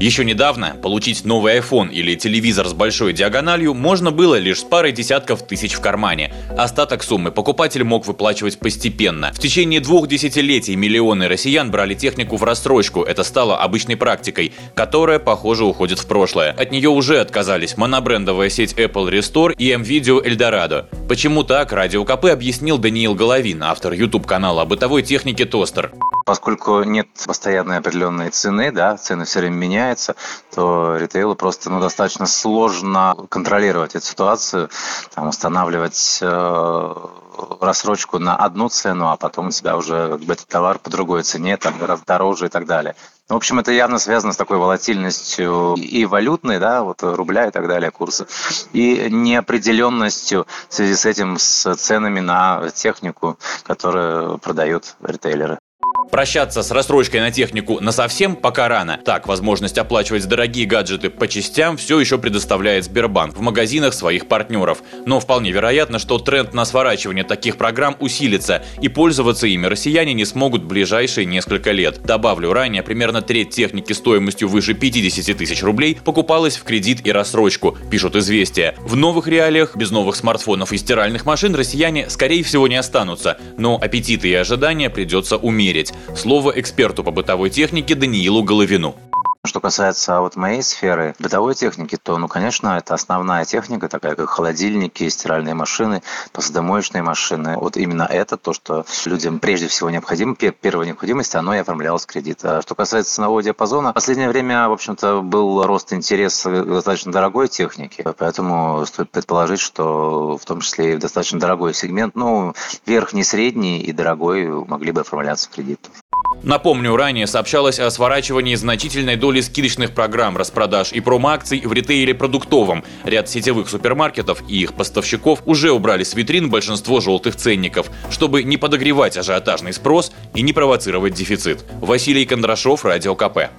Еще недавно получить новый iPhone или телевизор с большой диагональю можно было лишь с парой десятков тысяч в кармане. Остаток суммы покупатель мог выплачивать постепенно. В течение двух десятилетий миллионы россиян брали технику в рассрочку. Это стало обычной практикой, которая, похоже, уходит в прошлое. От нее уже отказались монобрендовая сеть Apple Restore и M-Video Eldorado. Почему так, Радио КП объяснил Даниил Головин, автор YouTube-канала о бытовой технике Тостер. Поскольку нет постоянной определенной цены, да, цены все время меняются, то ритейлу просто ну, достаточно сложно контролировать эту ситуацию, там, устанавливать э, рассрочку на одну цену, а потом у тебя уже как бы, этот товар по другой цене, там, гораздо дороже и так далее. В общем, это явно связано с такой волатильностью и валютной, да, вот рубля и так далее, курса, и неопределенностью в связи с этим с ценами на технику, которую продают ритейлеры. Прощаться с рассрочкой на технику на совсем пока рано. Так, возможность оплачивать дорогие гаджеты по частям все еще предоставляет Сбербанк в магазинах своих партнеров. Но вполне вероятно, что тренд на сворачивание таких программ усилится, и пользоваться ими россияне не смогут в ближайшие несколько лет. Добавлю, ранее примерно треть техники стоимостью выше 50 тысяч рублей покупалась в кредит и рассрочку, пишут известия. В новых реалиях, без новых смартфонов и стиральных машин россияне, скорее всего, не останутся, но аппетиты и ожидания придется умерить. Слово эксперту по бытовой технике Даниилу Головину. Что касается вот моей сферы бытовой техники, то, ну, конечно, это основная техника, такая как холодильники, стиральные машины, посудомоечные машины. Вот именно это то, что людям прежде всего необходимо, первая необходимость, оно и оформлялось кредит. А что касается ценового диапазона, в последнее время, в общем-то, был рост интереса к достаточно дорогой техники, поэтому стоит предположить, что в том числе и достаточно дорогой сегмент, ну, верхний, средний и дорогой могли бы оформляться в кредит. Напомню, ранее сообщалось о сворачивании значительной доли скидочных программ распродаж и промо-акций в ритейле продуктовом. Ряд сетевых супермаркетов и их поставщиков уже убрали с витрин большинство желтых ценников, чтобы не подогревать ажиотажный спрос и не провоцировать дефицит. Василий Кондрашов, Радио КП.